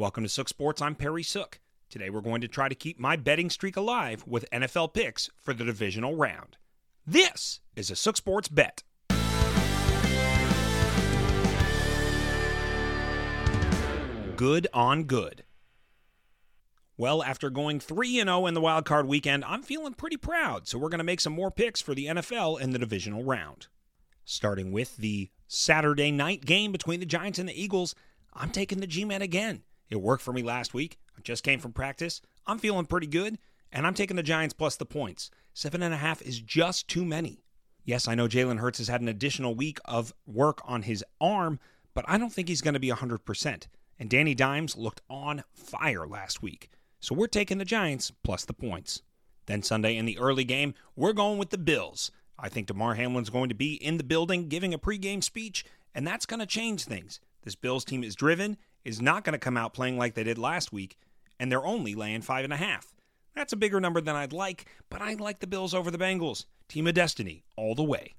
Welcome to Sook Sports. I'm Perry Sook. Today we're going to try to keep my betting streak alive with NFL picks for the divisional round. This is a Sook Sports bet. Good on good. Well, after going 3 0 in the wild card weekend, I'm feeling pretty proud, so we're going to make some more picks for the NFL in the divisional round. Starting with the Saturday night game between the Giants and the Eagles, I'm taking the G Men again. It worked for me last week. I just came from practice. I'm feeling pretty good, and I'm taking the Giants plus the points. Seven and a half is just too many. Yes, I know Jalen Hurts has had an additional week of work on his arm, but I don't think he's going to be 100%. And Danny Dimes looked on fire last week. So we're taking the Giants plus the points. Then Sunday in the early game, we're going with the Bills. I think Damar Hamlin's going to be in the building giving a pregame speech, and that's going to change things. This Bills team is driven, is not going to come out playing like they did last week, and they're only laying five and a half. That's a bigger number than I'd like, but I like the Bills over the Bengals. Team of destiny, all the way.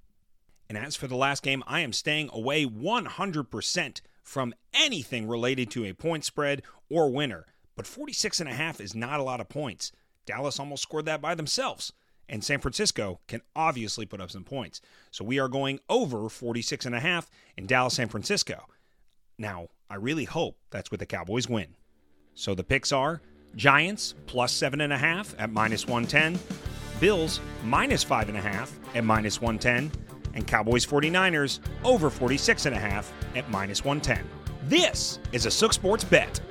And as for the last game, I am staying away 100% from anything related to a point spread or winner. But 46 and a half is not a lot of points. Dallas almost scored that by themselves. And San Francisco can obviously put up some points. So we are going over 46 and a half in Dallas San Francisco. Now, I really hope that's what the Cowboys win. So the picks are Giants plus seven and a half at minus 110, Bills minus five and a half at minus 110, and Cowboys 49ers over 46 and a half at minus 110. This is a Sook Sports bet.